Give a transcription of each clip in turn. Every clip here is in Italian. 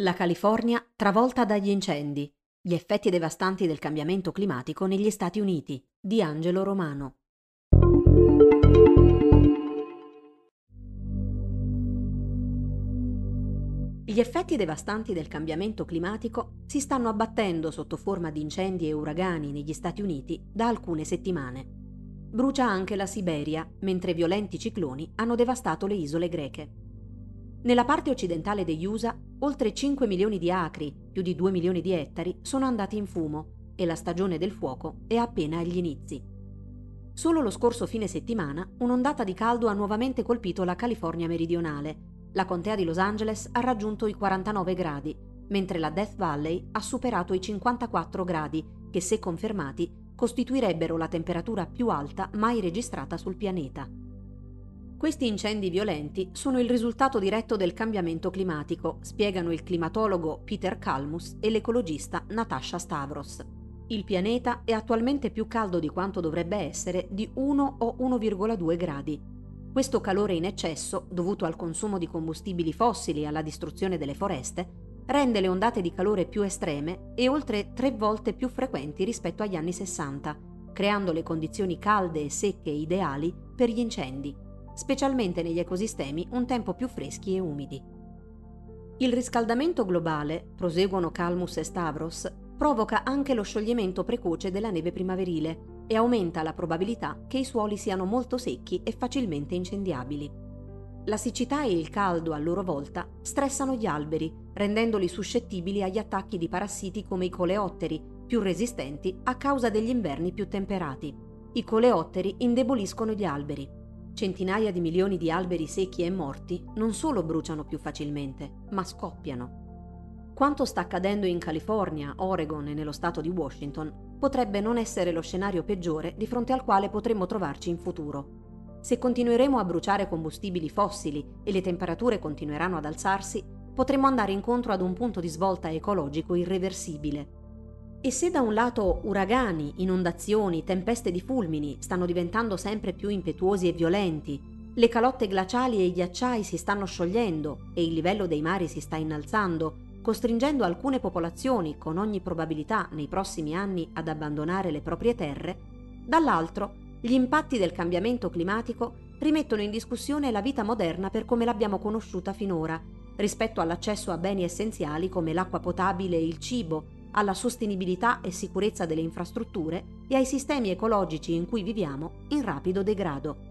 La California travolta dagli incendi. Gli effetti devastanti del cambiamento climatico negli Stati Uniti di Angelo Romano. Gli effetti devastanti del cambiamento climatico si stanno abbattendo sotto forma di incendi e uragani negli Stati Uniti da alcune settimane. Brucia anche la Siberia, mentre violenti cicloni hanno devastato le isole greche. Nella parte occidentale degli USA, oltre 5 milioni di acri, più di 2 milioni di ettari, sono andati in fumo e la stagione del fuoco è appena agli inizi. Solo lo scorso fine settimana un'ondata di caldo ha nuovamente colpito la California meridionale. La contea di Los Angeles ha raggiunto i 49 gradi, mentre la Death Valley ha superato i 54 gradi, che se confermati costituirebbero la temperatura più alta mai registrata sul pianeta. Questi incendi violenti sono il risultato diretto del cambiamento climatico, spiegano il climatologo Peter Kalmus e l'ecologista Natasha Stavros. Il pianeta è attualmente più caldo di quanto dovrebbe essere di 1 o 1,2 gradi. Questo calore in eccesso, dovuto al consumo di combustibili fossili e alla distruzione delle foreste, rende le ondate di calore più estreme e oltre tre volte più frequenti rispetto agli anni 60, creando le condizioni calde e secche ideali per gli incendi specialmente negli ecosistemi un tempo più freschi e umidi. Il riscaldamento globale, proseguono Calmus e Stavros, provoca anche lo scioglimento precoce della neve primaverile e aumenta la probabilità che i suoli siano molto secchi e facilmente incendiabili. La siccità e il caldo, a loro volta, stressano gli alberi, rendendoli suscettibili agli attacchi di parassiti come i coleotteri, più resistenti a causa degli inverni più temperati. I coleotteri indeboliscono gli alberi, Centinaia di milioni di alberi secchi e morti non solo bruciano più facilmente, ma scoppiano. Quanto sta accadendo in California, Oregon e nello stato di Washington potrebbe non essere lo scenario peggiore di fronte al quale potremmo trovarci in futuro. Se continueremo a bruciare combustibili fossili e le temperature continueranno ad alzarsi, potremmo andare incontro ad un punto di svolta ecologico irreversibile e se da un lato uragani, inondazioni, tempeste di fulmini stanno diventando sempre più impetuosi e violenti, le calotte glaciali e i ghiacciai si stanno sciogliendo e il livello dei mari si sta innalzando, costringendo alcune popolazioni, con ogni probabilità nei prossimi anni, ad abbandonare le proprie terre, dall'altro gli impatti del cambiamento climatico rimettono in discussione la vita moderna per come l'abbiamo conosciuta finora, rispetto all'accesso a beni essenziali come l'acqua potabile e il cibo, alla sostenibilità e sicurezza delle infrastrutture e ai sistemi ecologici in cui viviamo in rapido degrado.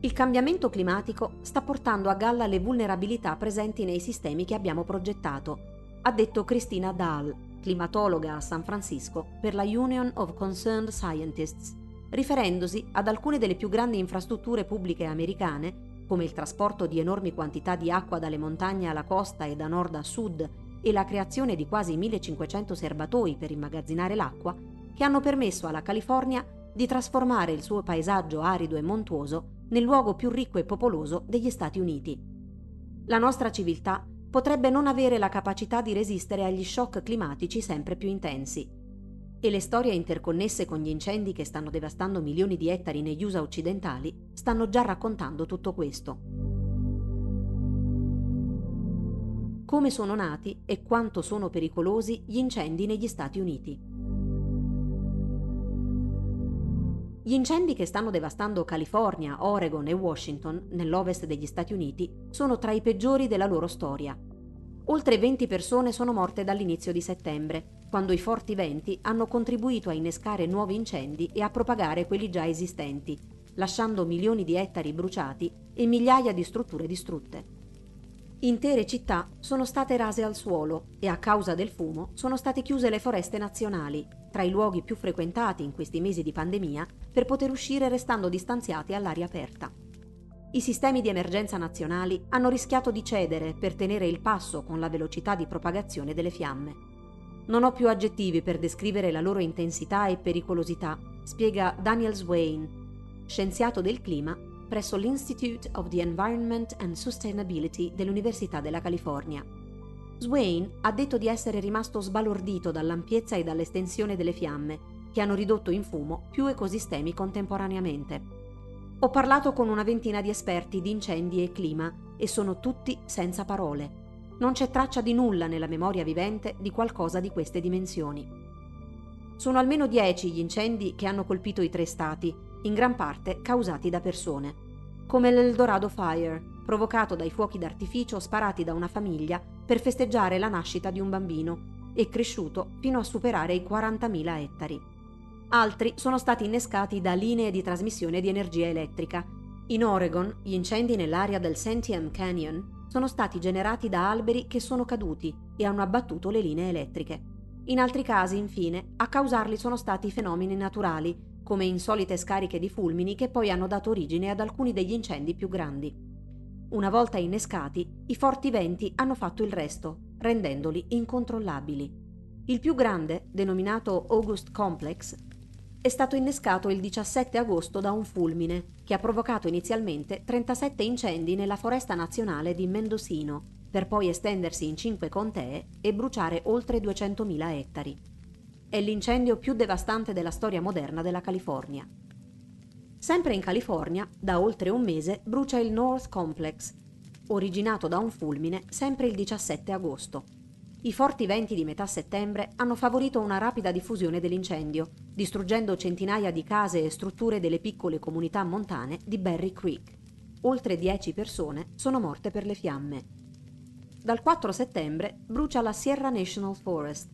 Il cambiamento climatico sta portando a galla le vulnerabilità presenti nei sistemi che abbiamo progettato, ha detto Christina Dahl, climatologa a San Francisco per la Union of Concerned Scientists, riferendosi ad alcune delle più grandi infrastrutture pubbliche americane, come il trasporto di enormi quantità di acqua dalle montagne alla costa e da nord a sud e la creazione di quasi 1500 serbatoi per immagazzinare l'acqua che hanno permesso alla California di trasformare il suo paesaggio arido e montuoso nel luogo più ricco e popoloso degli Stati Uniti. La nostra civiltà potrebbe non avere la capacità di resistere agli shock climatici sempre più intensi. E le storie interconnesse con gli incendi che stanno devastando milioni di ettari negli USA occidentali stanno già raccontando tutto questo. Come sono nati e quanto sono pericolosi gli incendi negli Stati Uniti. Gli incendi che stanno devastando California, Oregon e Washington, nell'ovest degli Stati Uniti, sono tra i peggiori della loro storia. Oltre 20 persone sono morte dall'inizio di settembre, quando i forti venti hanno contribuito a innescare nuovi incendi e a propagare quelli già esistenti, lasciando milioni di ettari bruciati e migliaia di strutture distrutte. Intere città sono state rase al suolo e a causa del fumo sono state chiuse le foreste nazionali, tra i luoghi più frequentati in questi mesi di pandemia, per poter uscire restando distanziati all'aria aperta. I sistemi di emergenza nazionali hanno rischiato di cedere per tenere il passo con la velocità di propagazione delle fiamme. Non ho più aggettivi per descrivere la loro intensità e pericolosità, spiega Daniel Swain, scienziato del clima presso l'Institute of the Environment and Sustainability dell'Università della California. Swain ha detto di essere rimasto sbalordito dall'ampiezza e dall'estensione delle fiamme, che hanno ridotto in fumo più ecosistemi contemporaneamente. Ho parlato con una ventina di esperti di incendi e clima e sono tutti senza parole. non c'è traccia di nulla nella memoria vivente di qualcosa di queste dimensioni. Sono almeno dieci gli incendi che hanno colpito i tre stati, in gran parte causati da persone, come l'Eldorado Fire, provocato dai fuochi d'artificio sparati da una famiglia per festeggiare la nascita di un bambino e cresciuto fino a superare i 40.000 ettari. Altri sono stati innescati da linee di trasmissione di energia elettrica. In Oregon, gli incendi nell'area del Santiam Canyon sono stati generati da alberi che sono caduti e hanno abbattuto le linee elettriche. In altri casi, infine, a causarli sono stati fenomeni naturali, come insolite scariche di fulmini che poi hanno dato origine ad alcuni degli incendi più grandi. Una volta innescati, i forti venti hanno fatto il resto, rendendoli incontrollabili. Il più grande, denominato August Complex, è stato innescato il 17 agosto da un fulmine che ha provocato inizialmente 37 incendi nella foresta nazionale di Mendocino, per poi estendersi in cinque contee e bruciare oltre 200.000 ettari. È l'incendio più devastante della storia moderna della California. Sempre in California, da oltre un mese, brucia il North Complex, originato da un fulmine sempre il 17 agosto. I forti venti di metà settembre hanno favorito una rapida diffusione dell'incendio, distruggendo centinaia di case e strutture delle piccole comunità montane di Berry Creek. Oltre 10 persone sono morte per le fiamme. Dal 4 settembre brucia la Sierra National Forest.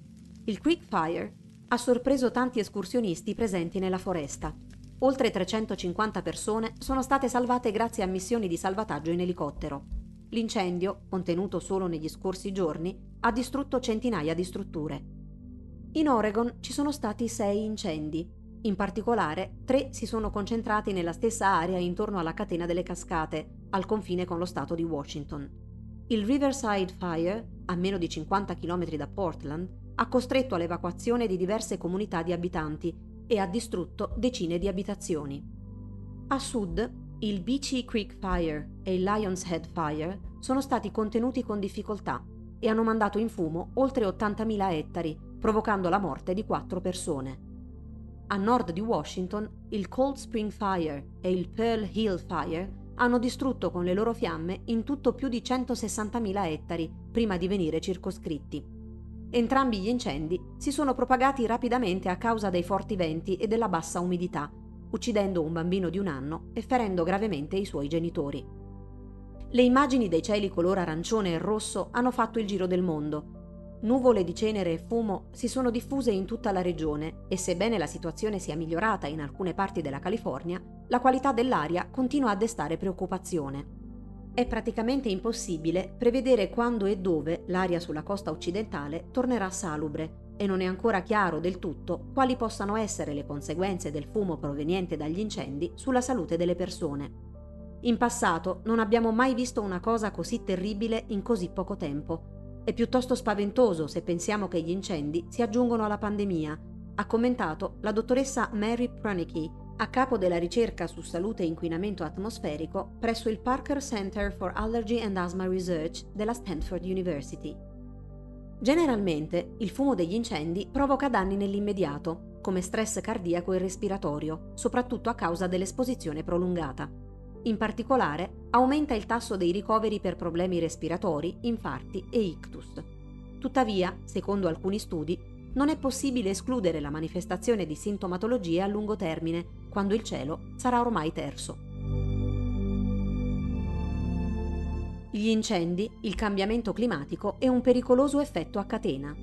Il Creek Fire ha sorpreso tanti escursionisti presenti nella foresta. Oltre 350 persone sono state salvate grazie a missioni di salvataggio in elicottero. L'incendio, contenuto solo negli scorsi giorni, ha distrutto centinaia di strutture. In Oregon ci sono stati sei incendi. In particolare, tre si sono concentrati nella stessa area intorno alla catena delle cascate, al confine con lo stato di Washington. Il Riverside Fire, a meno di 50 km da Portland, ha costretto all'evacuazione di diverse comunità di abitanti e ha distrutto decine di abitazioni. A sud, il Beachy Creek Fire e il Lions Head Fire sono stati contenuti con difficoltà e hanno mandato in fumo oltre 80.000 ettari, provocando la morte di quattro persone. A nord di Washington, il Cold Spring Fire e il Pearl Hill Fire hanno distrutto con le loro fiamme in tutto più di 160.000 ettari prima di venire circoscritti. Entrambi gli incendi si sono propagati rapidamente a causa dei forti venti e della bassa umidità, uccidendo un bambino di un anno e ferendo gravemente i suoi genitori. Le immagini dei cieli color arancione e rosso hanno fatto il giro del mondo. Nuvole di cenere e fumo si sono diffuse in tutta la regione e sebbene la situazione sia migliorata in alcune parti della California, la qualità dell'aria continua a destare preoccupazione. È praticamente impossibile prevedere quando e dove l'aria sulla costa occidentale tornerà salubre e non è ancora chiaro del tutto quali possano essere le conseguenze del fumo proveniente dagli incendi sulla salute delle persone. In passato non abbiamo mai visto una cosa così terribile in così poco tempo. È piuttosto spaventoso se pensiamo che gli incendi si aggiungono alla pandemia, ha commentato la dottoressa Mary Pranicki, a capo della ricerca su salute e inquinamento atmosferico presso il Parker Center for Allergy and Asthma Research della Stanford University. Generalmente il fumo degli incendi provoca danni nell'immediato, come stress cardiaco e respiratorio, soprattutto a causa dell'esposizione prolungata. In particolare, aumenta il tasso dei ricoveri per problemi respiratori, infarti e ictus. Tuttavia, secondo alcuni studi, non è possibile escludere la manifestazione di sintomatologie a lungo termine, quando il cielo sarà ormai terso. Gli incendi, il cambiamento climatico e un pericoloso effetto a catena.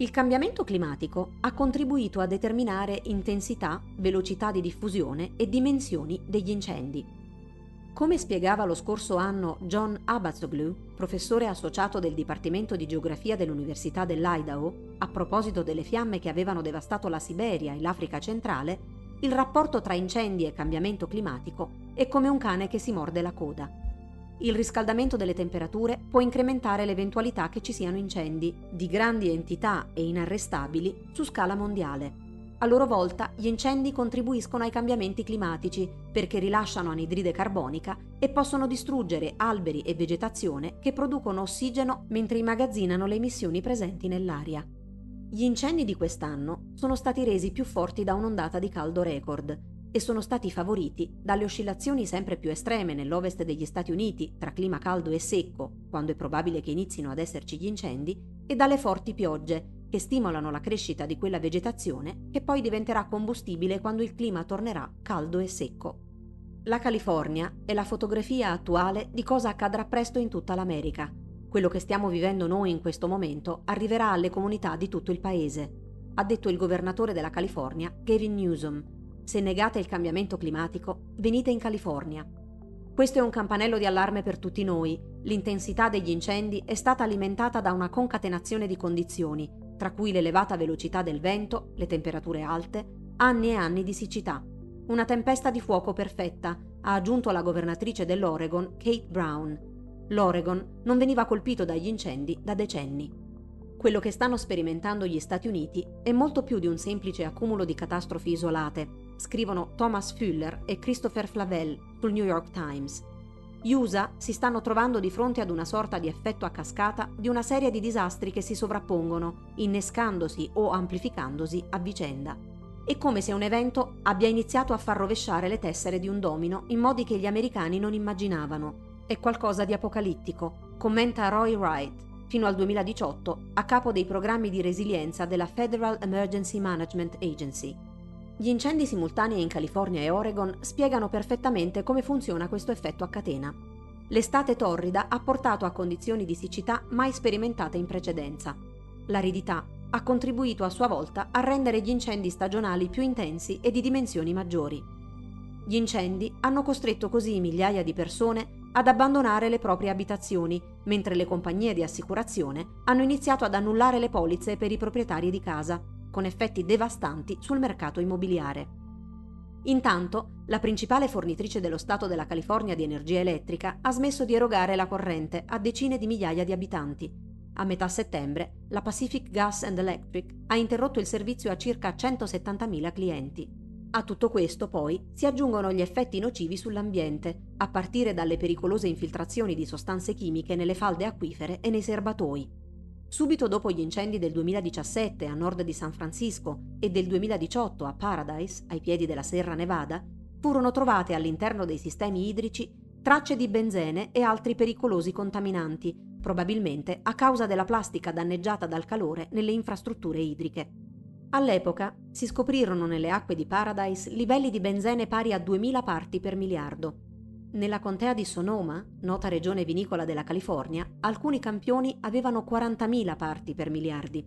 Il cambiamento climatico ha contribuito a determinare intensità, velocità di diffusione e dimensioni degli incendi. Come spiegava lo scorso anno John Abatsoglu, professore associato del Dipartimento di Geografia dell'Università dell'Idaho, a proposito delle fiamme che avevano devastato la Siberia e l'Africa centrale, il rapporto tra incendi e cambiamento climatico è come un cane che si morde la coda il riscaldamento delle temperature può incrementare l'eventualità che ci siano incendi di grandi entità e inarrestabili su scala mondiale. A loro volta gli incendi contribuiscono ai cambiamenti climatici perché rilasciano anidride carbonica e possono distruggere alberi e vegetazione che producono ossigeno mentre immagazzinano le emissioni presenti nell'aria. Gli incendi di quest'anno sono stati resi più forti da un'ondata di caldo record e sono stati favoriti dalle oscillazioni sempre più estreme nell'ovest degli Stati Uniti tra clima caldo e secco, quando è probabile che inizino ad esserci gli incendi, e dalle forti piogge, che stimolano la crescita di quella vegetazione che poi diventerà combustibile quando il clima tornerà caldo e secco. La California è la fotografia attuale di cosa accadrà presto in tutta l'America. Quello che stiamo vivendo noi in questo momento arriverà alle comunità di tutto il paese, ha detto il governatore della California, Gavin Newsom. Se negate il cambiamento climatico, venite in California. Questo è un campanello di allarme per tutti noi. L'intensità degli incendi è stata alimentata da una concatenazione di condizioni, tra cui l'elevata velocità del vento, le temperature alte, anni e anni di siccità. Una tempesta di fuoco perfetta, ha aggiunto la governatrice dell'Oregon, Kate Brown. L'Oregon non veniva colpito dagli incendi da decenni. Quello che stanno sperimentando gli Stati Uniti è molto più di un semplice accumulo di catastrofi isolate, scrivono Thomas Fuller e Christopher Flavel sul New York Times. Gli USA si stanno trovando di fronte ad una sorta di effetto a cascata di una serie di disastri che si sovrappongono, innescandosi o amplificandosi a vicenda. È come se un evento abbia iniziato a far rovesciare le tessere di un domino in modi che gli americani non immaginavano. È qualcosa di apocalittico, commenta Roy Wright, fino al 2018 a capo dei programmi di resilienza della Federal Emergency Management Agency. Gli incendi simultanei in California e Oregon spiegano perfettamente come funziona questo effetto a catena. L'estate torrida ha portato a condizioni di siccità mai sperimentate in precedenza. L'aridità ha contribuito a sua volta a rendere gli incendi stagionali più intensi e di dimensioni maggiori. Gli incendi hanno costretto così migliaia di persone ad abbandonare le proprie abitazioni, mentre le compagnie di assicurazione hanno iniziato ad annullare le polizze per i proprietari di casa, con effetti devastanti sul mercato immobiliare. Intanto, la principale fornitrice dello Stato della California di energia elettrica ha smesso di erogare la corrente a decine di migliaia di abitanti, a metà settembre, la Pacific Gas and Electric ha interrotto il servizio a circa 170.000 clienti. A tutto questo, poi, si aggiungono gli effetti nocivi sull'ambiente, a partire dalle pericolose infiltrazioni di sostanze chimiche nelle falde acquifere e nei serbatoi. Subito dopo gli incendi del 2017 a nord di San Francisco e del 2018 a Paradise, ai piedi della Serra Nevada, furono trovate all'interno dei sistemi idrici tracce di benzene e altri pericolosi contaminanti, probabilmente a causa della plastica danneggiata dal calore nelle infrastrutture idriche. All'epoca si scoprirono nelle acque di Paradise livelli di benzene pari a 2000 parti per miliardo. Nella contea di Sonoma, nota regione vinicola della California, alcuni campioni avevano 40.000 parti per miliardi.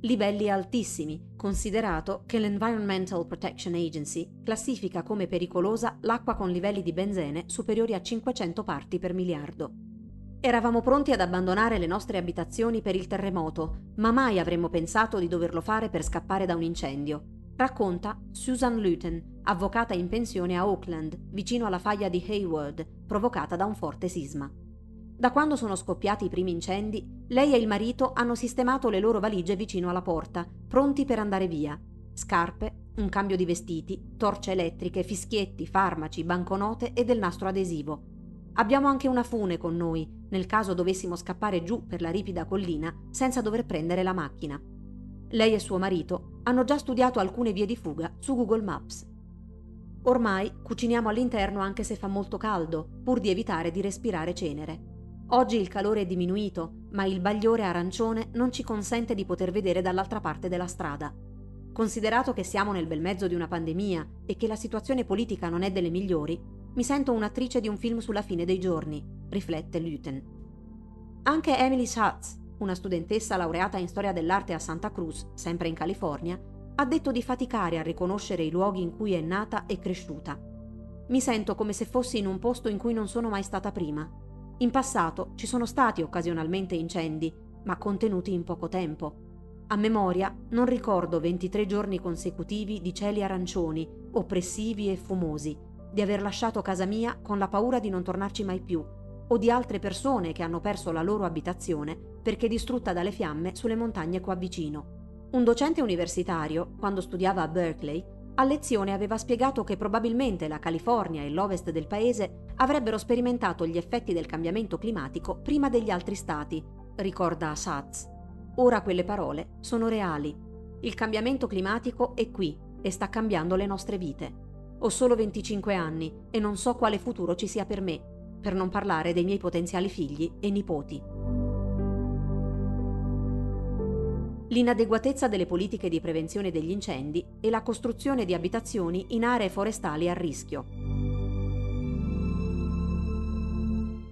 Livelli altissimi, considerato che l'Environmental Protection Agency classifica come pericolosa l'acqua con livelli di benzene superiori a 500 parti per miliardo. Eravamo pronti ad abbandonare le nostre abitazioni per il terremoto, ma mai avremmo pensato di doverlo fare per scappare da un incendio. Racconta Susan Luton, avvocata in pensione a Oakland, vicino alla faglia di Hayward, provocata da un forte sisma. Da quando sono scoppiati i primi incendi, lei e il marito hanno sistemato le loro valigie vicino alla porta, pronti per andare via. Scarpe, un cambio di vestiti, torce elettriche, fischietti, farmaci, banconote e del nastro adesivo. Abbiamo anche una fune con noi, nel caso dovessimo scappare giù per la ripida collina senza dover prendere la macchina. Lei e suo marito hanno già studiato alcune vie di fuga su Google Maps. Ormai cuciniamo all'interno anche se fa molto caldo, pur di evitare di respirare cenere. Oggi il calore è diminuito, ma il bagliore arancione non ci consente di poter vedere dall'altra parte della strada. Considerato che siamo nel bel mezzo di una pandemia e che la situazione politica non è delle migliori, mi sento un'attrice di un film sulla fine dei giorni, riflette Luten. Anche Emily Schatz, una studentessa laureata in storia dell'arte a Santa Cruz, sempre in California, ha detto di faticare a riconoscere i luoghi in cui è nata e cresciuta. Mi sento come se fossi in un posto in cui non sono mai stata prima. In passato ci sono stati occasionalmente incendi, ma contenuti in poco tempo. A memoria non ricordo 23 giorni consecutivi di cieli arancioni, oppressivi e fumosi, di aver lasciato casa mia con la paura di non tornarci mai più, o di altre persone che hanno perso la loro abitazione perché distrutta dalle fiamme sulle montagne qua vicino. Un docente universitario, quando studiava a Berkeley, a lezione aveva spiegato che probabilmente la California e l'ovest del paese avrebbero sperimentato gli effetti del cambiamento climatico prima degli altri stati, ricorda Satz. Ora quelle parole sono reali. Il cambiamento climatico è qui e sta cambiando le nostre vite. Ho solo 25 anni e non so quale futuro ci sia per me, per non parlare dei miei potenziali figli e nipoti. L'inadeguatezza delle politiche di prevenzione degli incendi e la costruzione di abitazioni in aree forestali a rischio.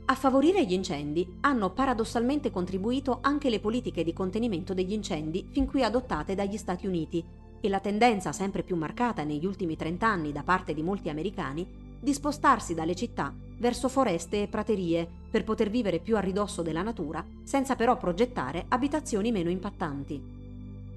A favorire gli incendi hanno paradossalmente contribuito anche le politiche di contenimento degli incendi fin qui adottate dagli Stati Uniti e la tendenza sempre più marcata negli ultimi 30 anni da parte di molti americani di spostarsi dalle città verso foreste e praterie per poter vivere più a ridosso della natura, senza però progettare abitazioni meno impattanti.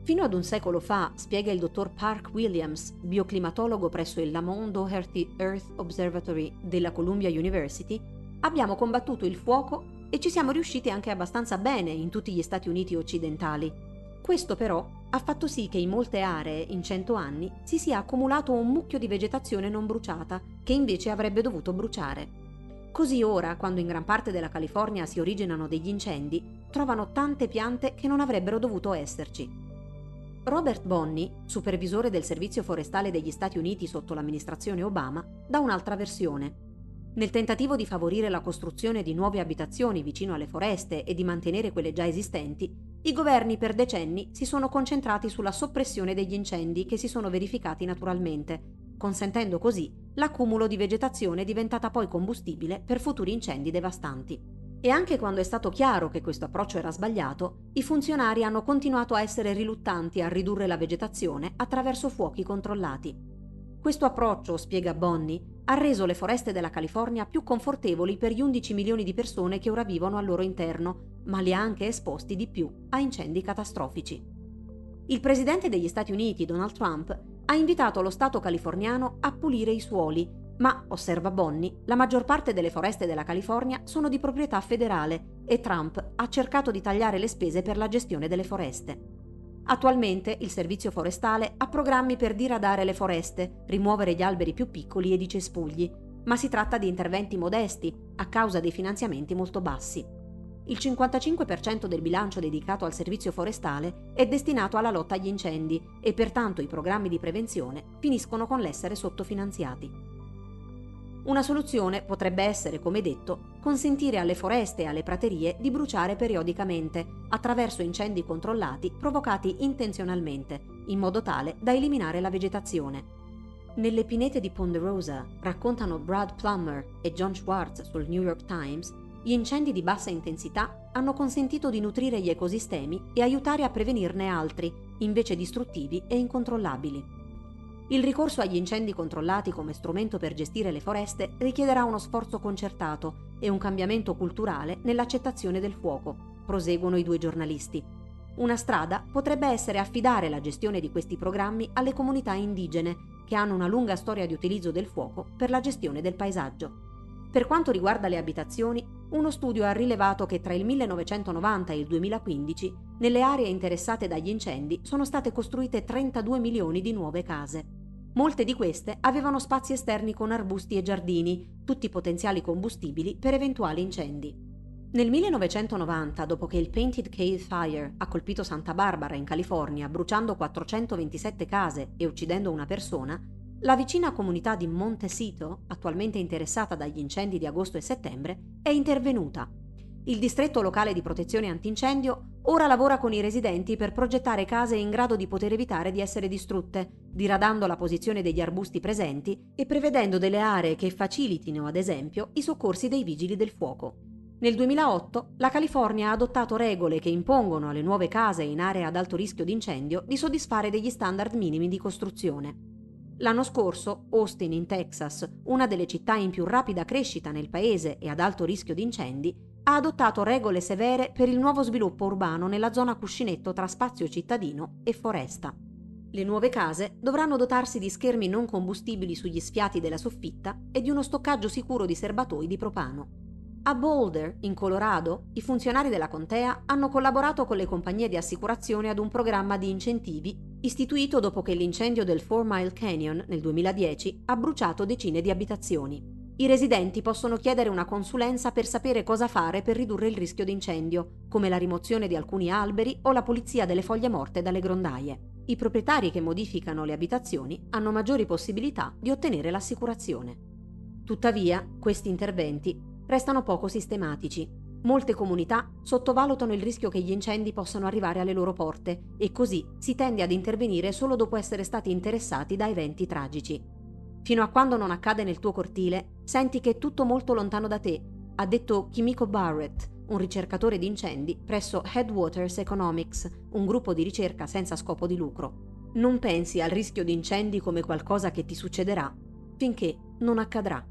Fino ad un secolo fa, spiega il dottor Park Williams, bioclimatologo presso il Lamont Doherty Earth Observatory della Columbia University, abbiamo combattuto il fuoco e ci siamo riusciti anche abbastanza bene in tutti gli Stati Uniti occidentali. Questo però ha fatto sì che in molte aree, in cento anni, si sia accumulato un mucchio di vegetazione non bruciata, che invece avrebbe dovuto bruciare. Così ora, quando in gran parte della California si originano degli incendi, trovano tante piante che non avrebbero dovuto esserci. Robert Bonney, supervisore del Servizio Forestale degli Stati Uniti sotto l'amministrazione Obama, dà un'altra versione. Nel tentativo di favorire la costruzione di nuove abitazioni vicino alle foreste e di mantenere quelle già esistenti, i governi per decenni si sono concentrati sulla soppressione degli incendi che si sono verificati naturalmente, consentendo così l'accumulo di vegetazione diventata poi combustibile per futuri incendi devastanti. E anche quando è stato chiaro che questo approccio era sbagliato, i funzionari hanno continuato a essere riluttanti a ridurre la vegetazione attraverso fuochi controllati. Questo approccio, spiega Bonney, ha reso le foreste della California più confortevoli per gli 11 milioni di persone che ora vivono al loro interno, ma li ha anche esposti di più a incendi catastrofici. Il presidente degli Stati Uniti, Donald Trump, ha invitato lo Stato californiano a pulire i suoli, ma, osserva Bonney, la maggior parte delle foreste della California sono di proprietà federale e Trump ha cercato di tagliare le spese per la gestione delle foreste. Attualmente il servizio forestale ha programmi per diradare le foreste, rimuovere gli alberi più piccoli ed i cespugli, ma si tratta di interventi modesti a causa dei finanziamenti molto bassi il 55% del bilancio dedicato al servizio forestale è destinato alla lotta agli incendi e pertanto i programmi di prevenzione finiscono con l'essere sottofinanziati. Una soluzione potrebbe essere, come detto, consentire alle foreste e alle praterie di bruciare periodicamente attraverso incendi controllati provocati intenzionalmente, in modo tale da eliminare la vegetazione. Nelle pinete di Ponderosa, raccontano Brad Plummer e John Schwartz sul New York Times, gli incendi di bassa intensità hanno consentito di nutrire gli ecosistemi e aiutare a prevenirne altri, invece distruttivi e incontrollabili. Il ricorso agli incendi controllati come strumento per gestire le foreste richiederà uno sforzo concertato e un cambiamento culturale nell'accettazione del fuoco, proseguono i due giornalisti. Una strada potrebbe essere affidare la gestione di questi programmi alle comunità indigene, che hanno una lunga storia di utilizzo del fuoco per la gestione del paesaggio. Per quanto riguarda le abitazioni, uno studio ha rilevato che tra il 1990 e il 2015 nelle aree interessate dagli incendi sono state costruite 32 milioni di nuove case. Molte di queste avevano spazi esterni con arbusti e giardini, tutti potenziali combustibili per eventuali incendi. Nel 1990, dopo che il Painted Cave Fire ha colpito Santa Barbara in California, bruciando 427 case e uccidendo una persona, la vicina comunità di Montecito, attualmente interessata dagli incendi di agosto e settembre, è intervenuta. Il distretto locale di protezione antincendio ora lavora con i residenti per progettare case in grado di poter evitare di essere distrutte, diradando la posizione degli arbusti presenti e prevedendo delle aree che facilitino, ad esempio, i soccorsi dei vigili del fuoco. Nel 2008 la California ha adottato regole che impongono alle nuove case in aree ad alto rischio di incendio di soddisfare degli standard minimi di costruzione. L'anno scorso, Austin in Texas, una delle città in più rapida crescita nel paese e ad alto rischio di incendi, ha adottato regole severe per il nuovo sviluppo urbano nella zona cuscinetto tra spazio cittadino e foresta. Le nuove case dovranno dotarsi di schermi non combustibili sugli sfiati della soffitta e di uno stoccaggio sicuro di serbatoi di propano. A Boulder, in Colorado, i funzionari della contea hanno collaborato con le compagnie di assicurazione ad un programma di incentivi istituito dopo che l'incendio del Four Mile Canyon nel 2010 ha bruciato decine di abitazioni. I residenti possono chiedere una consulenza per sapere cosa fare per ridurre il rischio di incendio, come la rimozione di alcuni alberi o la pulizia delle foglie morte dalle grondaie. I proprietari che modificano le abitazioni hanno maggiori possibilità di ottenere l'assicurazione. Tuttavia, questi interventi restano poco sistematici. Molte comunità sottovalutano il rischio che gli incendi possano arrivare alle loro porte e così si tende ad intervenire solo dopo essere stati interessati da eventi tragici. Fino a quando non accade nel tuo cortile, senti che è tutto molto lontano da te, ha detto Kimiko Barrett, un ricercatore di incendi presso Headwaters Economics, un gruppo di ricerca senza scopo di lucro. Non pensi al rischio di incendi come qualcosa che ti succederà finché non accadrà.